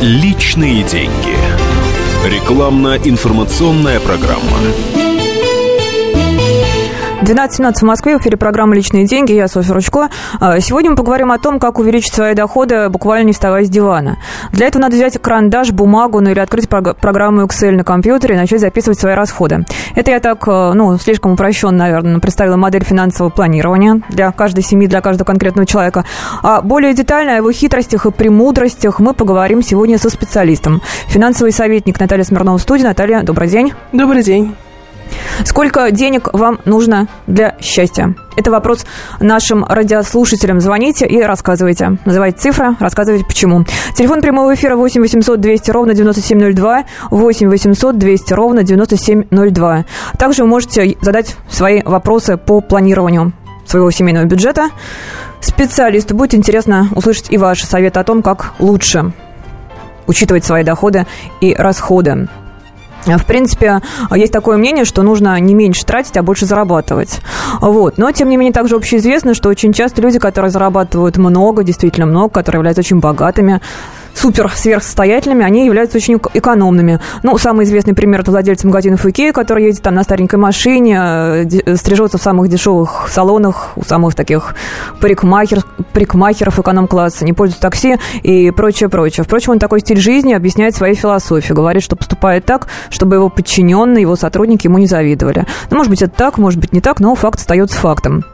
Личные деньги. Рекламно-информационная программа. 12.17 в Москве, в эфире программа «Личные деньги», я Софья Ручко. А, сегодня мы поговорим о том, как увеличить свои доходы, буквально не вставая с дивана. Для этого надо взять карандаш, бумагу, ну или открыть программу Excel на компьютере и начать записывать свои расходы. Это я так, э, ну, слишком упрощенно, наверное, представила модель финансового планирования для каждой семьи, для каждого конкретного человека. А более детально о его хитростях и премудростях мы поговорим сегодня со специалистом. Финансовый советник Наталья Смирнова в студии. Наталья, добрый день. Добрый день. Сколько денег вам нужно для счастья? Это вопрос нашим радиослушателям. Звоните и рассказывайте. Называйте цифры, рассказывайте почему. Телефон прямого эфира 8 800 200 ровно 9702, 8 800 200 ровно 9702. Также вы можете задать свои вопросы по планированию своего семейного бюджета. Специалисту будет интересно услышать и ваши советы о том, как лучше учитывать свои доходы и расходы. В принципе, есть такое мнение, что нужно не меньше тратить, а больше зарабатывать. Вот. Но, тем не менее, также общеизвестно, что очень часто люди, которые зарабатывают много, действительно много, которые являются очень богатыми, супер сверхсостоятельными, они являются очень экономными. Ну, самый известный пример – это владельцы магазинов Икея, который ездит там на старенькой машине, э, стрижется в самых дешевых салонах, у самых таких парикмахер, парикмахеров эконом-класса, не пользуется такси и прочее, прочее. Впрочем, он такой стиль жизни объясняет своей философией, говорит, что поступает так, чтобы его подчиненные, его сотрудники ему не завидовали. Ну, может быть, это так, может быть, не так, но факт остается фактом.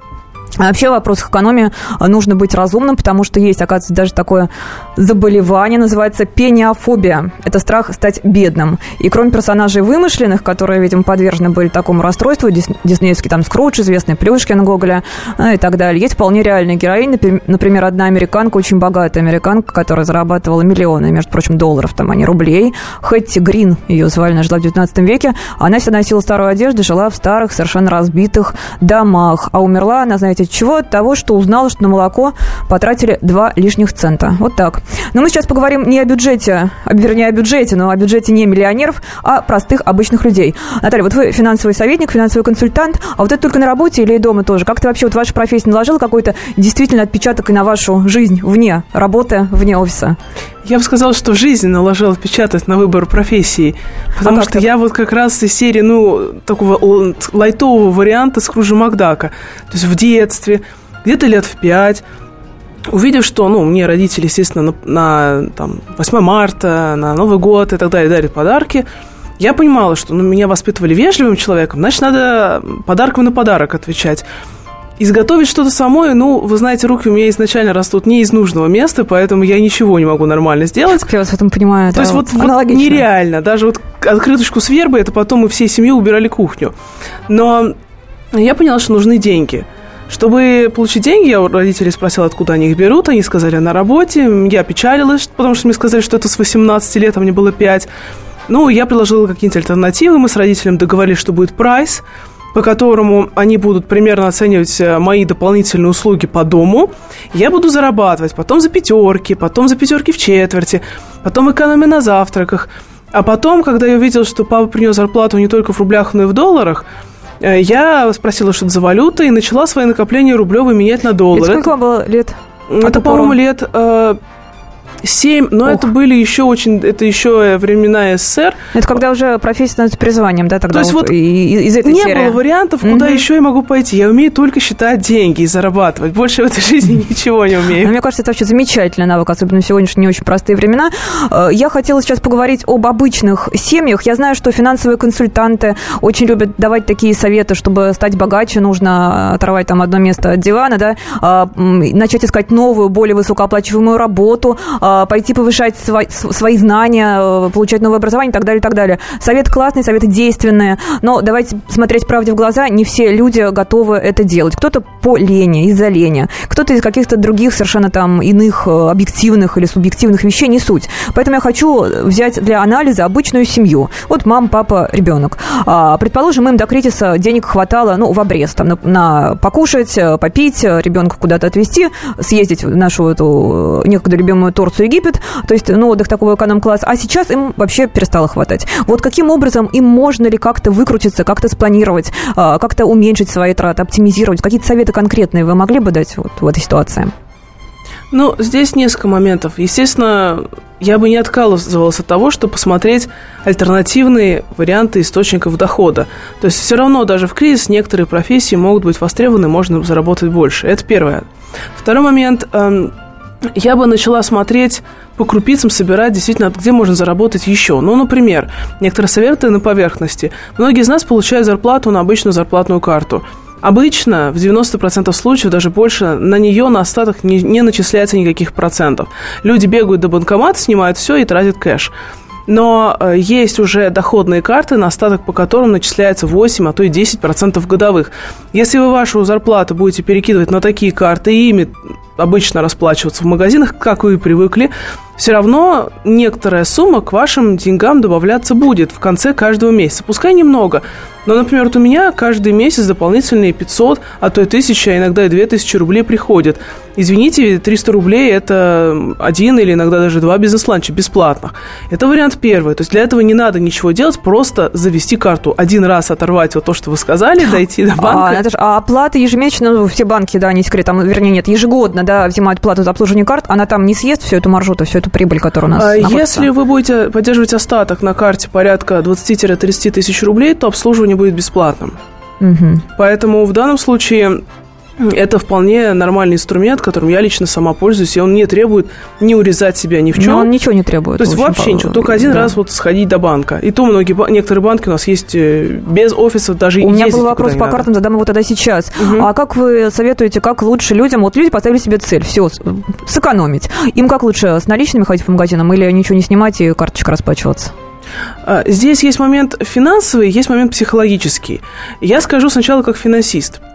А вообще в вопросах экономии а, нужно быть разумным, потому что есть, оказывается, даже такое заболевание, называется пениофобия. Это страх стать бедным. И кроме персонажей вымышленных, которые, видимо, подвержены были такому расстройству, диснеевский там Скрудж, известный Плюшкин Гоголя ну, и так далее, есть вполне реальные героини. Например, одна американка, очень богатая американка, которая зарабатывала миллионы, между прочим, долларов, там, а не рублей. Хэтти Грин ее звали, она жила в 19 веке. Она всегда носила старую одежду, жила в старых, совершенно разбитых домах. А умерла она, знаете, от чего? От того, что узнала, что на молоко потратили 2 лишних цента. Вот так. Но мы сейчас поговорим не о бюджете, вернее, о бюджете, но о бюджете не миллионеров, а простых, обычных людей. Наталья, вот вы финансовый советник, финансовый консультант, а вот это только на работе или дома тоже? Как-то вообще вот ваша профессия наложила какой-то действительно отпечаток и на вашу жизнь вне работы, вне офиса? Я бы сказала, что жизнь наложила отпечаток на выбор профессии. Потому а что я вот как раз из серии, ну, такого лайтового варианта Скружа Макдака. То есть в детстве, где-то лет в пять, увидев, что, ну, мне родители, естественно, на, на там, 8 марта, на Новый год и так далее дарят подарки, я понимала, что ну, меня воспитывали вежливым человеком, значит, надо подарком на подарок отвечать. Изготовить что-то самой, ну, вы знаете, руки у меня изначально растут не из нужного места, поэтому я ничего не могу нормально сделать. Я вас в этом понимаю. То есть вот, вот нереально. Даже вот открыточку с вербой, это потом мы всей семьей убирали кухню. Но я поняла, что нужны деньги. Чтобы получить деньги, я у родителей спросила, откуда они их берут. Они сказали, на работе. Я печалилась, потому что мне сказали, что это с 18 лет, а мне было 5. Ну, я предложила какие-то альтернативы. Мы с родителями договорились, что будет прайс по которому они будут примерно оценивать э, мои дополнительные услуги по дому, я буду зарабатывать потом за пятерки, потом за пятерки в четверти, потом экономия на завтраках. А потом, когда я увидела, что папа принес зарплату не только в рублях, но и в долларах, э, я спросила, что это за валюта, и начала свои накопления рублевые менять на доллары. И сколько вам было лет? Это, по-моему, лет э, Семь, но Ох. это были еще очень, это еще времена СССР. Это когда уже профессия становится призванием, да, тогда То есть вот, вот из этой не серии. было вариантов, куда угу. еще я могу пойти. Я умею только считать деньги и зарабатывать. Больше в этой жизни ничего не умею. Мне кажется, это вообще замечательный навык, особенно в сегодняшние не очень простые времена. Э, я хотела сейчас поговорить об обычных семьях. Я знаю, что финансовые консультанты очень любят давать такие советы, чтобы стать богаче, нужно оторвать там одно место от дивана, да, а, начать искать новую, более высокооплачиваемую работу, а, а, пойти повышать свои, свои знания, э, получать новое образование и так далее, и так далее. Совет классный, советы действенные, но давайте смотреть правде в глаза, не все люди готовы это делать. Кто-то по лени, из-за лени, кто-то из каких-то других совершенно там иных э, объективных или субъективных вещей, не суть. Поэтому я хочу взять для анализа обычную семью. Вот мама, папа, ребенок. А, предположим, им до кризиса денег хватало, ну, в обрез, там, на, на покушать, э, попить, ребенка куда-то отвезти, съездить в нашу эту некогда любимую Турцию Египет, то есть, ну, отдых такого эконом-класса, а сейчас им вообще перестало хватать. Вот каким образом им можно ли как-то выкрутиться, как-то спланировать, а, как-то уменьшить свои траты, оптимизировать? Какие-то советы конкретные вы могли бы дать вот в этой ситуации? Ну, здесь несколько моментов. Естественно, я бы не отказывалась от того, чтобы посмотреть альтернативные варианты источников дохода. То есть все равно даже в кризис некоторые профессии могут быть востребованы, можно заработать больше. Это первое. Второй момент. Эм, я бы начала смотреть по крупицам собирать действительно, где можно заработать еще. Ну, например, некоторые советы на поверхности. Многие из нас получают зарплату на обычную зарплатную карту. Обычно в 90% случаев, даже больше, на нее на остаток не, не начисляется никаких процентов. Люди бегают до банкомата, снимают все и тратят кэш. Но э, есть уже доходные карты, на остаток по которым начисляется 8, а то и 10% годовых. Если вы вашу зарплату будете перекидывать на такие карты и ими обычно расплачиваться в магазинах, как вы и привыкли, все равно некоторая сумма к вашим деньгам добавляться будет в конце каждого месяца. Пускай немного, но, например, вот у меня каждый месяц дополнительные 500, а то и 1000, а иногда и 2000 рублей приходят. Извините, 300 рублей – это один или иногда даже два бизнес-ланча бесплатных. Это вариант первый. То есть для этого не надо ничего делать, просто завести карту. Один раз оторвать вот то, что вы сказали, дойти до банка. А, Наташа, а оплата ежемесячно, ну, все банки, да, не секрет, там, вернее, нет, ежегодно, да, взимают плату за обслуживание карт, она там не съест всю эту маржруту, всю эту прибыль, которая у нас а, находится? Если вы будете поддерживать остаток на карте порядка 20-30 тысяч рублей, то обслуживание будет бесплатным. Угу. Поэтому в данном случае это вполне нормальный инструмент, которым я лично сама пользуюсь, и он не требует не урезать себя ни в чем. Но он ничего не требует. То есть вообще ничего, только один да. раз вот сходить до банка. И то многие, некоторые банки у нас есть э, без офиса, даже У меня был вопрос по картам, задам его тогда сейчас. Угу. А как вы советуете, как лучше людям, вот люди поставили себе цель, все, сэкономить. Им как лучше, с наличными ходить по магазинам или ничего не снимать и карточка расплачиваться? А, здесь есть момент финансовый, есть момент психологический. Я скажу сначала как финансист –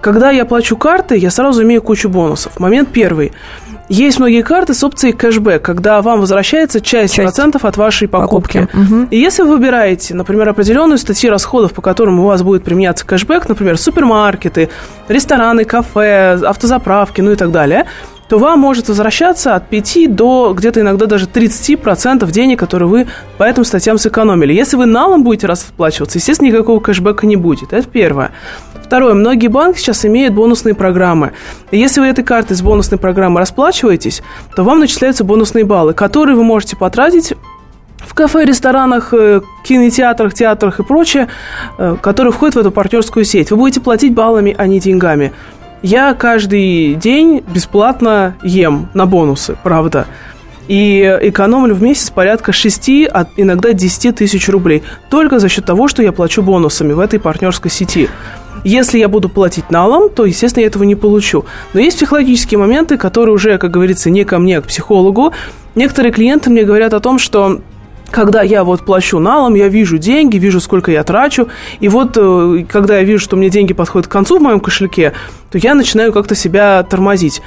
когда я плачу карты, я сразу имею кучу бонусов. Момент первый. Есть многие карты с опцией кэшбэк, когда вам возвращается часть, часть. процентов от вашей покупки. покупки. Угу. И если вы выбираете, например, определенную статью расходов, по которым у вас будет применяться кэшбэк, например, супермаркеты, рестораны, кафе, автозаправки, ну и так далее, то вам может возвращаться от 5 до где-то иногда даже 30% денег, которые вы по этим статьям сэкономили. Если вы налом будете расплачиваться, естественно, никакого кэшбэка не будет. Это первое. Второе. Многие банки сейчас имеют бонусные программы. И если вы этой картой с бонусной программой расплачиваетесь, то вам начисляются бонусные баллы, которые вы можете потратить в кафе, ресторанах, э, кинотеатрах, театрах и прочее, э, которые входят в эту партнерскую сеть. Вы будете платить баллами, а не деньгами. Я каждый день бесплатно ем на бонусы, правда. И экономлю в месяц порядка 6, а иногда 10 тысяч рублей. Только за счет того, что я плачу бонусами в этой партнерской сети. Если я буду платить налом, то, естественно, я этого не получу. Но есть психологические моменты, которые уже, как говорится, не ко мне, а к психологу. Некоторые клиенты мне говорят о том, что когда я вот плачу налом, я вижу деньги, вижу, сколько я трачу, и вот э, когда я вижу, что мне деньги подходят к концу в моем кошельке, то я начинаю как-то себя тормозить.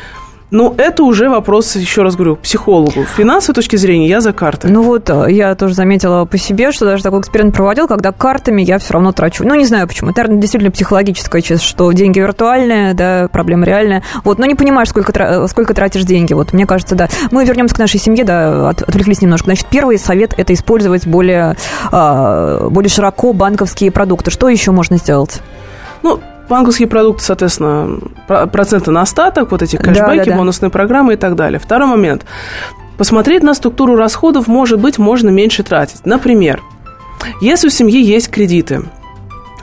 Ну, это уже вопрос, еще раз говорю, психологу. С финансовой точки зрения я за карты. Ну вот, э, я тоже заметила по себе, что даже такой эксперимент проводил, когда картами я все равно трачу. Ну, не знаю почему. Это действительно психологическая часть, что деньги виртуальные, да, проблема реальная. Вот, но не понимаешь, сколько, сколько тратишь деньги. Вот, мне кажется, да. Мы вернемся к нашей семье, да, от, отвлеклись немножко. Значит, первый совет – это использовать более, а, более широко банковские продукты. Что еще можно сделать? Банковские продукты, соответственно, проценты на остаток, вот эти кэшбэки, да, да, да. бонусные программы и так далее. Второй момент. Посмотреть на структуру расходов, может быть, можно меньше тратить. Например, если у семьи есть кредиты,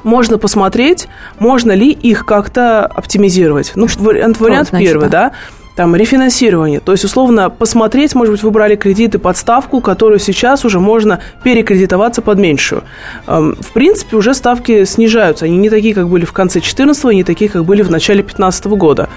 можно посмотреть, можно ли их как-то оптимизировать. Ну, вариант, вариант значит, первый, да. да там, рефинансирование. То есть, условно, посмотреть, может быть, вы брали кредиты под ставку, которую сейчас уже можно перекредитоваться под меньшую. Эм, в принципе, уже ставки снижаются. Они не такие, как были в конце 2014 не такие, как были в начале 2015 года.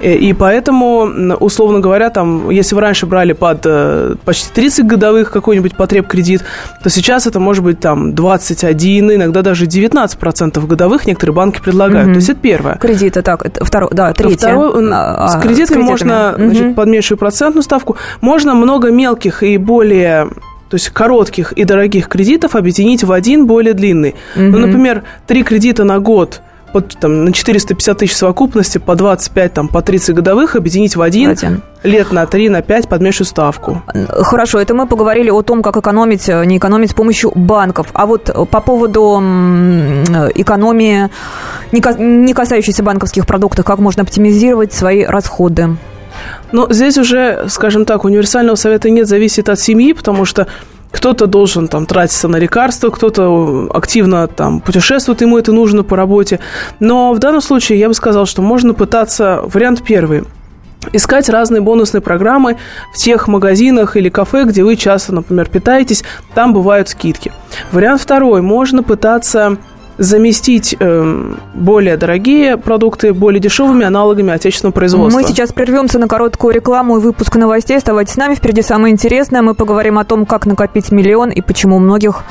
Э, и поэтому, условно говоря, там, если вы раньше брали под э, почти 30 годовых какой-нибудь потреб кредит, то сейчас это может быть там 21, иногда даже 19% годовых некоторые банки предлагают. Угу. То есть это первое. Кредиты, так, это второе, да, третье. Второе, а, с, кредитами с кредитами можно угу. значит, под меньшую процентную ставку. Можно много мелких и более то есть коротких и дорогих кредитов объединить в один более длинный. Угу. Ну, например, три кредита на год – под, там, на 450 тысяч совокупности по 25, там, по 30 годовых объединить в один, один. лет на 3, на 5 под меньшую ставку. Хорошо, это мы поговорили о том, как экономить, э, не экономить с помощью банков. А вот по поводу экономии, не касающейся банковских продуктов, как можно оптимизировать свои расходы? Но здесь уже, скажем так, универсального совета нет, зависит от семьи, потому что кто-то должен там тратиться на лекарства, кто-то активно там путешествует, ему это нужно по работе. Но в данном случае я бы сказал, что можно пытаться, вариант первый, искать разные бонусные программы в тех магазинах или кафе, где вы часто, например, питаетесь, там бывают скидки. Вариант второй, можно пытаться заместить э, более дорогие продукты более дешевыми аналогами отечественного производства. Мы сейчас прервемся на короткую рекламу и выпуск новостей. Оставайтесь с нами, впереди самое интересное. Мы поговорим о том, как накопить миллион и почему у многих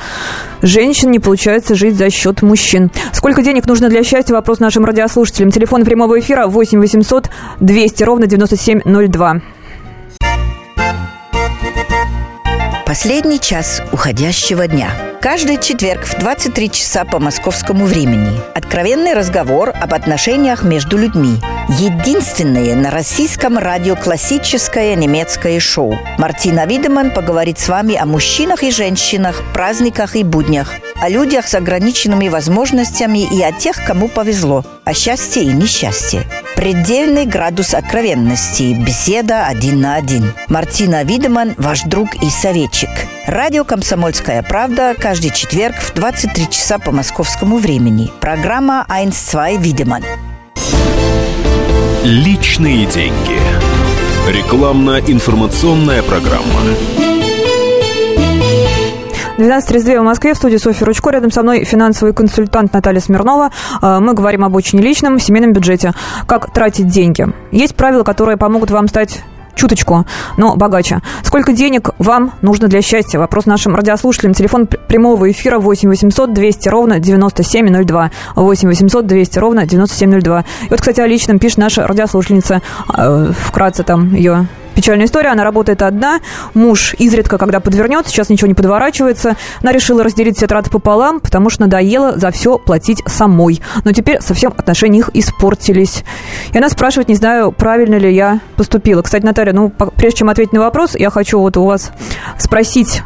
женщин не получается жить за счет мужчин. Сколько денег нужно для счастья? Вопрос нашим радиослушателям. Телефон прямого эфира 8 800 200 ровно 9702. Последний час уходящего дня. Каждый четверг в 23 часа по московскому времени. Откровенный разговор об отношениях между людьми. Единственное на российском радио классическое немецкое шоу. Мартина Видеман поговорит с вами о мужчинах и женщинах, праздниках и буднях, о людях с ограниченными возможностями и о тех, кому повезло, о счастье и несчастье. Предельный градус откровенности. Беседа один на один. Мартина Видеман, ваш друг и советчик. Радио «Комсомольская правда» каждый четверг в 23 часа по московскому времени. Программа «Айнс-2 Видеман». Личные деньги. Рекламно-информационная программа. 12.32 в Москве, в студии Софья Ручко. Рядом со мной финансовый консультант Наталья Смирнова. Э, мы говорим об очень личном, семейном бюджете. Как тратить деньги. Есть правила, которые помогут вам стать чуточку, но богаче. Сколько денег вам нужно для счастья? Вопрос нашим радиослушателям. Телефон прямого эфира 8 800 200 ровно 9702. 8 800 200 ровно 9702. И вот, кстати, о личном пишет наша радиослушательница. Э, вкратце там ее Печальная история, она работает одна, муж изредка, когда подвернет, сейчас ничего не подворачивается. Она решила разделить все траты пополам, потому что надоело за все платить самой. Но теперь совсем отношения их испортились. И она спрашивает, не знаю, правильно ли я поступила. Кстати, Наталья, ну, прежде чем ответить на вопрос, я хочу вот у вас спросить,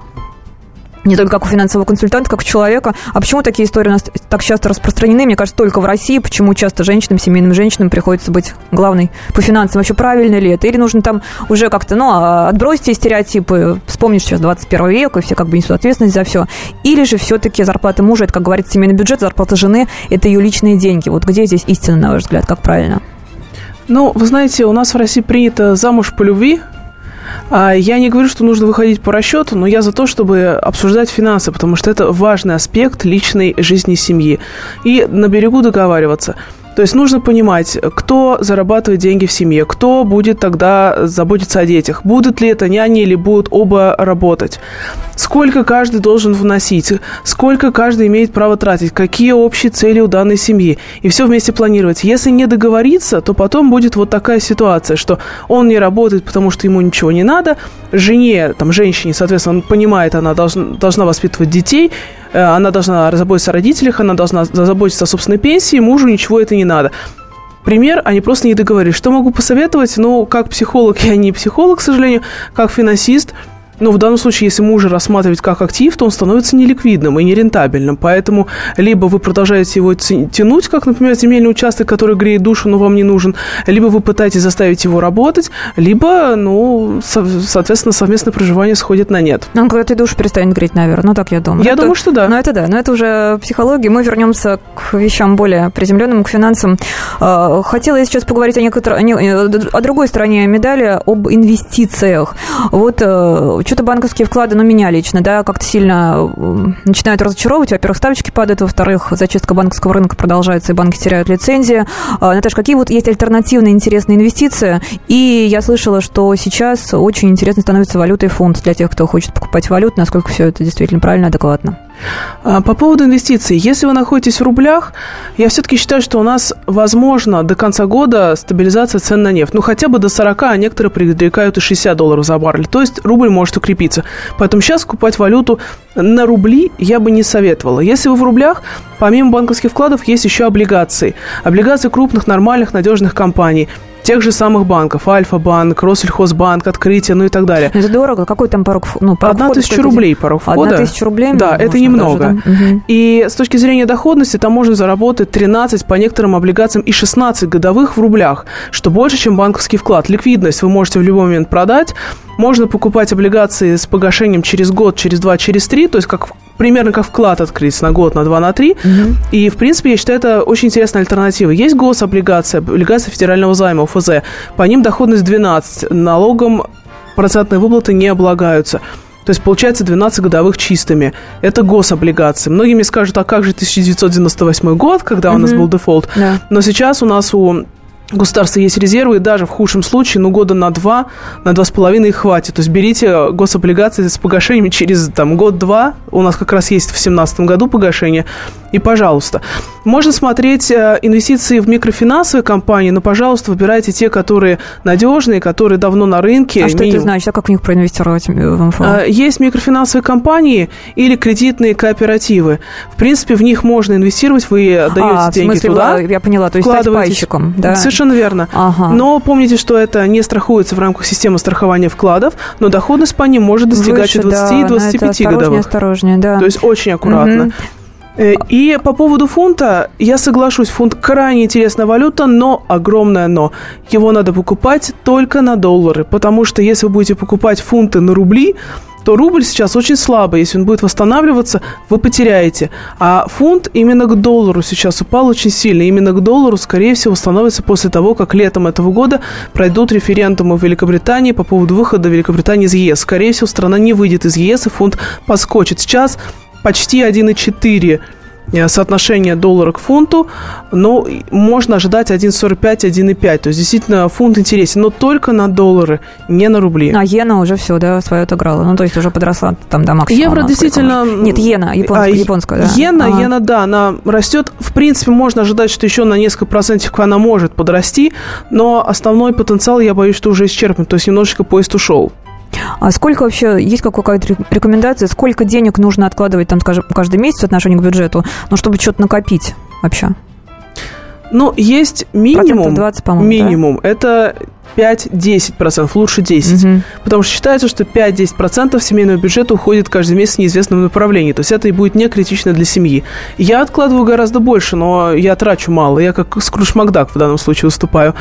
не только как у финансового консультанта, как у человека. А почему такие истории у нас так часто распространены? Мне кажется, только в России. Почему часто женщинам, семейным женщинам приходится быть главной по финансам? Вообще правильно ли это? Или нужно там уже как-то, ну, а, отбросить стереотипы, вспомнить сейчас 21 век, и все как бы несут ответственность за все. Или же все-таки зарплата мужа, это, как говорится, семейный бюджет, зарплата жены, это ее личные деньги. Вот где здесь истина, на ваш взгляд, как правильно? Ну, вы знаете, у нас в России принято замуж по любви, я не говорю, что нужно выходить по расчету, но я за то, чтобы обсуждать финансы, потому что это важный аспект личной жизни семьи. И на берегу договариваться – то есть нужно понимать, кто зарабатывает деньги в семье, кто будет тогда заботиться о детях, будут ли это няни или будут оба работать, сколько каждый должен вносить, сколько каждый имеет право тратить, какие общие цели у данной семьи, и все вместе планировать. Если не договориться, то потом будет вот такая ситуация, что он не работает, потому что ему ничего не надо, жене, там, женщине, соответственно, он понимает, она должна, должна воспитывать детей, она должна заботиться о родителях, она должна заботиться о собственной пенсии, мужу ничего это не надо. Пример, они просто не договорились. Что могу посоветовать? Ну, как психолог, я не психолог, к сожалению, как финансист – но в данном случае, если мужа рассматривать как актив, то он становится неликвидным и нерентабельным. Поэтому либо вы продолжаете его тянуть, как, например, земельный участок, который греет душу, но вам не нужен, либо вы пытаетесь заставить его работать, либо, ну, соответственно, совместное проживание сходит на нет. Он когда-то душу перестанет греть, наверное. Ну, так я думаю. Я это, думаю, что да. Ну, это да. Но это уже психология. Мы вернемся к вещам более приземленным, к финансам. А, хотела я сейчас поговорить о, некотор... о другой стороне медали, об инвестициях. Вот э, что-то банковские вклады, ну, меня лично, да, как-то сильно начинают разочаровывать. Во-первых, ставочки падают, во-вторых, зачистка банковского рынка продолжается, и банки теряют лицензии. А, Наташа, какие вот есть альтернативные интересные инвестиции? И я слышала, что сейчас очень интересно становится валютой фунт для тех, кто хочет покупать валюту, насколько все это действительно правильно, адекватно. А, по поводу инвестиций. Если вы находитесь в рублях, я все-таки считаю, что у нас возможно до конца года стабилизация цен на нефть. Ну, хотя бы до 40, а некоторые предрекают и 60 долларов за баррель. То есть рубль может укрепиться. Поэтому сейчас покупать валюту на рубли я бы не советовала. Если вы в рублях, помимо банковских вкладов, есть еще облигации. Облигации крупных, нормальных, надежных компаний – тех же самых банков. Альфа-банк, Россельхозбанк, Открытие, ну и так далее. Это дорого. Какой там порог, ну, порог Одна тысяча рублей порог Одна входа. тысяча рублей? Да, это немного. даже, да? И с точки зрения доходности там можно заработать 13 по некоторым облигациям и 16 годовых в рублях, что больше, чем банковский вклад. Ликвидность вы можете в любой момент продать. Можно покупать облигации с погашением через год, через два, через три, то есть как примерно как вклад открыть на год, на два, на три. И, в принципе, я считаю, это очень интересная альтернатива. Есть гособлигация, облигация федерального займа, ОФЗ. По ним доходность 12, налогом процентные выплаты не облагаются. То есть получается 12 годовых чистыми. Это гособлигации. Многие мне скажут, а как же 1998 год, когда у нас Мгм. был дефолт? Да. Но сейчас у нас у государства есть резервы, и даже в худшем случае, ну, года на два, на два с половиной хватит. То есть берите гособлигации с погашением через там, год-два. У нас как раз есть в 2017 году погашение. И, пожалуйста. Можно смотреть э, инвестиции в микрофинансовые компании, но, пожалуйста, выбирайте те, которые надежные, которые давно на рынке. А что это минимум- значит? А как в них проинвестировать э, в МФО? а, Есть микрофинансовые компании или кредитные кооперативы. В принципе, в них можно инвестировать, вы даете а, в деньги смысле, туда. я поняла, то есть стать пайщиком, да? Совершенно верно. Ага. Но помните, что это не страхуется в рамках системы страхования вкладов, но доходность по ним может достигать Выше, и 20, да, и на 25 это осторожнее, годовых. осторожнее, да. То есть очень аккуратно. Мгм. Э, И по поводу фунта, я соглашусь, фунт крайне интересная валюта, но огромное но. Его надо покупать только на доллары, потому что если вы будете покупать фунты на рубли, то рубль сейчас очень слабый. Если он будет восстанавливаться, вы потеряете. А фунт именно к доллару сейчас упал очень сильно. Именно к доллару, скорее всего, становится после того, как летом этого года пройдут референдумы в Великобритании по поводу выхода Великобритании из ЕС. Скорее всего, страна не выйдет из ЕС, и фунт подскочит. Сейчас почти 1,4 э, соотношение доллара к фунту, но можно ожидать 1,45-1,5. То есть, действительно, фунт интересен, но только на доллары, не на рубли. А иена уже все, да, свое отыграла. Ну, то есть уже подросла там до максимума. Евро действительно... может. Нет, иена, японская, а, японская, да. Иена, Ага. иена, да, она растет. В принципе, можно ожидать, что еще на несколько процентов она может подрасти, но основной потенциал, я боюсь, что уже исчерпан. То есть, немножечко поезд ушел. А сколько вообще, есть какая-то ре- рекомендация, сколько денег нужно откладывать, там, скажем, каждый месяц в отношении к бюджету, ну, чтобы что-то накопить вообще? Ну, есть минимум, Процентов 20, по-моему, да? минимум, это 5-10%, лучше 10%. Мгм. Потому что считается, что 5-10% семейного бюджета уходит каждый месяц в неизвестном направлении. То есть это и будет не критично для семьи. Я откладываю гораздо больше, но я трачу мало. Я как Скрудж Макдак в данном случае выступаю.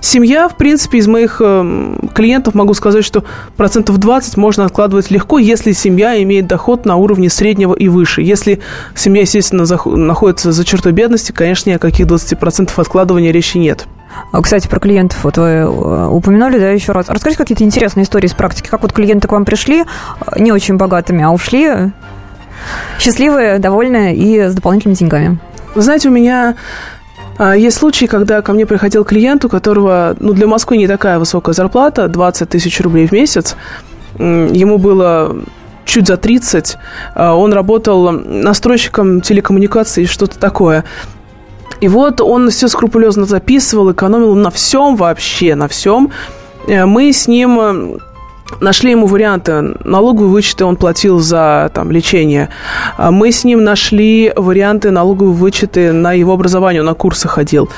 Семья, в принципе, из моих эм, клиентов могу сказать, что процентов 20 можно откладывать легко, если семья имеет доход на уровне среднего и выше. Если семья, естественно, находится за чертой бедности, конечно, ни о каких 20% откладывания речи нет. А, Кстати, про клиентов вот вы э, упомянули, да, еще раз. Расскажите какие-то интересные истории из практики. Как вот клиенты к вам пришли, э, не очень богатыми, а ушли э, счастливые, довольные и с дополнительными деньгами. Вы знаете, у меня есть случаи, когда ко мне приходил клиент, у которого, ну, для Москвы не такая высокая зарплата, 20 тысяч рублей в месяц. Ему было чуть за 30. А, Он работал настройщиком телекоммуникаций, что-то такое. И вот он все скрупулезно записывал, экономил на всем вообще, на всем. Э, Мы с ним нашли ему варианты. Налоговые вычеты он платил за там, лечение. А Мы с ним нашли варианты налоговые вычеты на его образование, он на курсы ходил.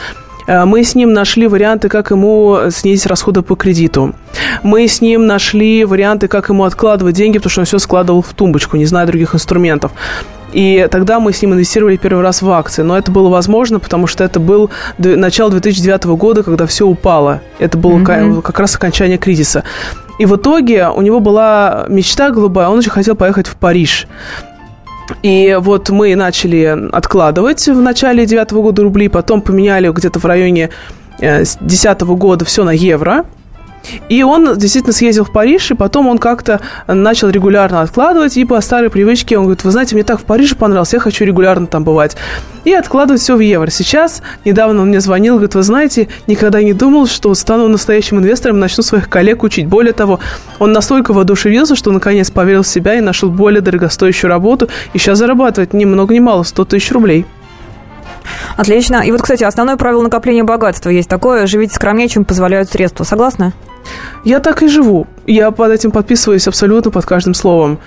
Э, Мы с ним нашли варианты, как ему снизить расходы по кредиту. Мы с ним нашли варианты, как ему откладывать деньги, потому что он все складывал в тумбочку, не зная других инструментов. И тогда мы с ним инвестировали первый раз в акции. Но это было возможно, потому что это был начало 2009 года, когда все упало. Это было ка- как раз окончание кризиса. И в итоге у него была мечта голубая, он очень хотел поехать в Париж. И вот мы начали откладывать в начале девятого года рубли, потом поменяли где-то в районе э, десятого года все на евро. И он действительно съездил в Париж, и потом он как-то начал регулярно откладывать, и по старой привычке он говорит, вы знаете, мне так в Париже понравилось, я хочу регулярно там бывать. И откладывать все в евро. Сейчас, недавно он мне звонил, говорит, вы знаете, никогда не думал, что стану настоящим инвестором, начну своих коллег учить. Более того, он настолько воодушевился, что наконец поверил в себя и нашел более дорогостоящую работу, и сейчас зарабатывает ни много ни мало, 100 тысяч рублей. Отлично. И вот, кстати, основное правило накопления богатства есть такое. Живите скромнее, чем позволяют средства. Согласны? Я так и живу. Я под этим подписываюсь абсолютно под каждым словом.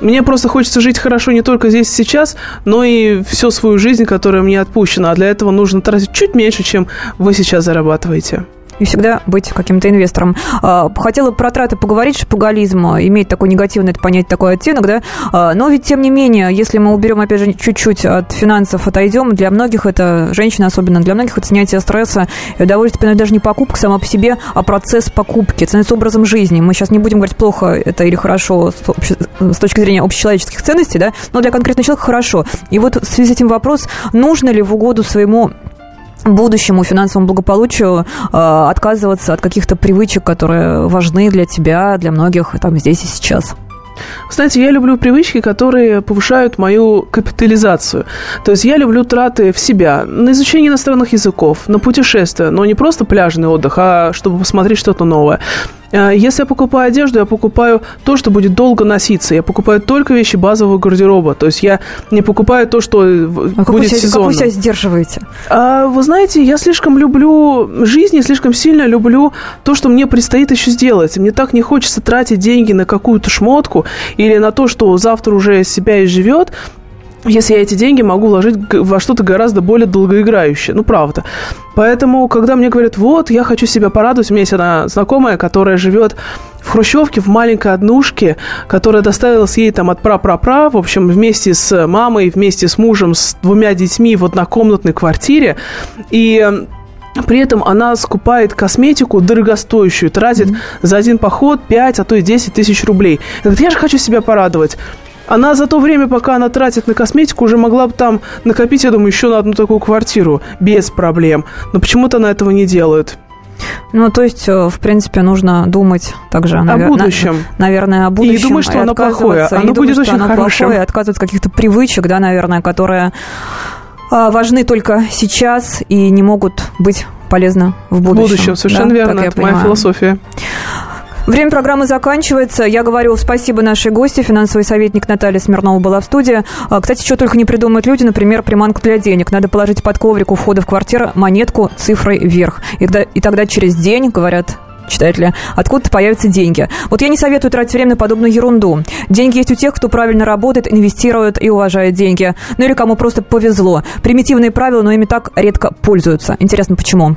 Мне просто хочется жить хорошо не только здесь и сейчас, но и всю свою жизнь, которая мне отпущена. А для этого нужно тратить чуть меньше, чем вы сейчас зарабатываете. И всегда быть каким-то инвестором. А, хотела про траты поговорить, шапугализм имеет такой негативный, это понять такой оттенок, да, а, но ведь тем не менее, если мы уберем, опять же, чуть-чуть от финансов отойдем, для многих это, женщины особенно, для многих это снятие стресса и удовольствие, даже не покупка сама по себе, а процесс покупки, становится образом жизни. Мы сейчас не будем говорить плохо это или хорошо с точки зрения общечеловеческих ценностей, да, но для конкретного человека хорошо. И вот в связи с этим вопрос, нужно ли в угоду своему будущему финансовому благополучию э, отказываться от каких-то привычек, которые важны для тебя, для многих там здесь и сейчас. Знаете, я люблю привычки, которые повышают мою капитализацию. То есть я люблю траты в себя, на изучение иностранных языков, на путешествия, но не просто пляжный отдых, а чтобы посмотреть что-то новое. Э, если я покупаю одежду, я покупаю то, что будет долго носиться. Я покупаю только вещи базового гардероба. То есть я не покупаю то, что а будет себя, сезонным. Как вы себя сдерживаете? А, вы знаете, я слишком люблю жизнь и слишком сильно люблю то, что мне предстоит еще сделать. Мне так не хочется тратить деньги на какую-то шмотку или на то, что завтра уже себя изживет если я эти деньги могу вложить во что-то гораздо более долгоиграющее. Ну, правда. Поэтому, когда мне говорят, вот, я хочу себя порадовать, у меня есть одна знакомая, которая живет в Хрущевке, в маленькой однушке, которая доставилась ей там от пра-пра-пра, в общем, вместе с мамой, вместе с мужем, с двумя детьми в однокомнатной квартире. И при этом она скупает косметику дорогостоящую, тратит mm-hmm. за один поход 5, а то и 10 тысяч рублей. Говорит, я же хочу себя порадовать. Она за то время, пока она тратит на косметику, уже могла бы там накопить, я думаю, еще на одну такую квартиру без проблем. Но почему-то она этого не делает. Ну, то есть, э, в принципе, нужно думать также навер... о будущем. На, наверное, о будущем. И не думать, что оно плохое. Оно не будет думать, очень оно хорошим. Плохое, отказываться от каких-то привычек, да, наверное, которые а, важны только сейчас и не могут быть полезны в будущем. В будущем, совершенно да? верно. Это моя философия. Время программы заканчивается. Я говорю спасибо нашей гости. Финансовый советник Наталья Смирнова была в студии. А, кстати, что только не придумают люди, например, приманка для денег. Надо положить под коврик у входа в квартиру монетку цифрой вверх. И и тогда через день, говорят читатели, откуда-то появятся деньги. Вот я не советую тратить время на подобную ерунду. Деньги есть у тех, кто правильно работает, инвестирует и уважает деньги. Ну или кому просто повезло. Примитивные правила, но ими так редко пользуются. Интересно, почему?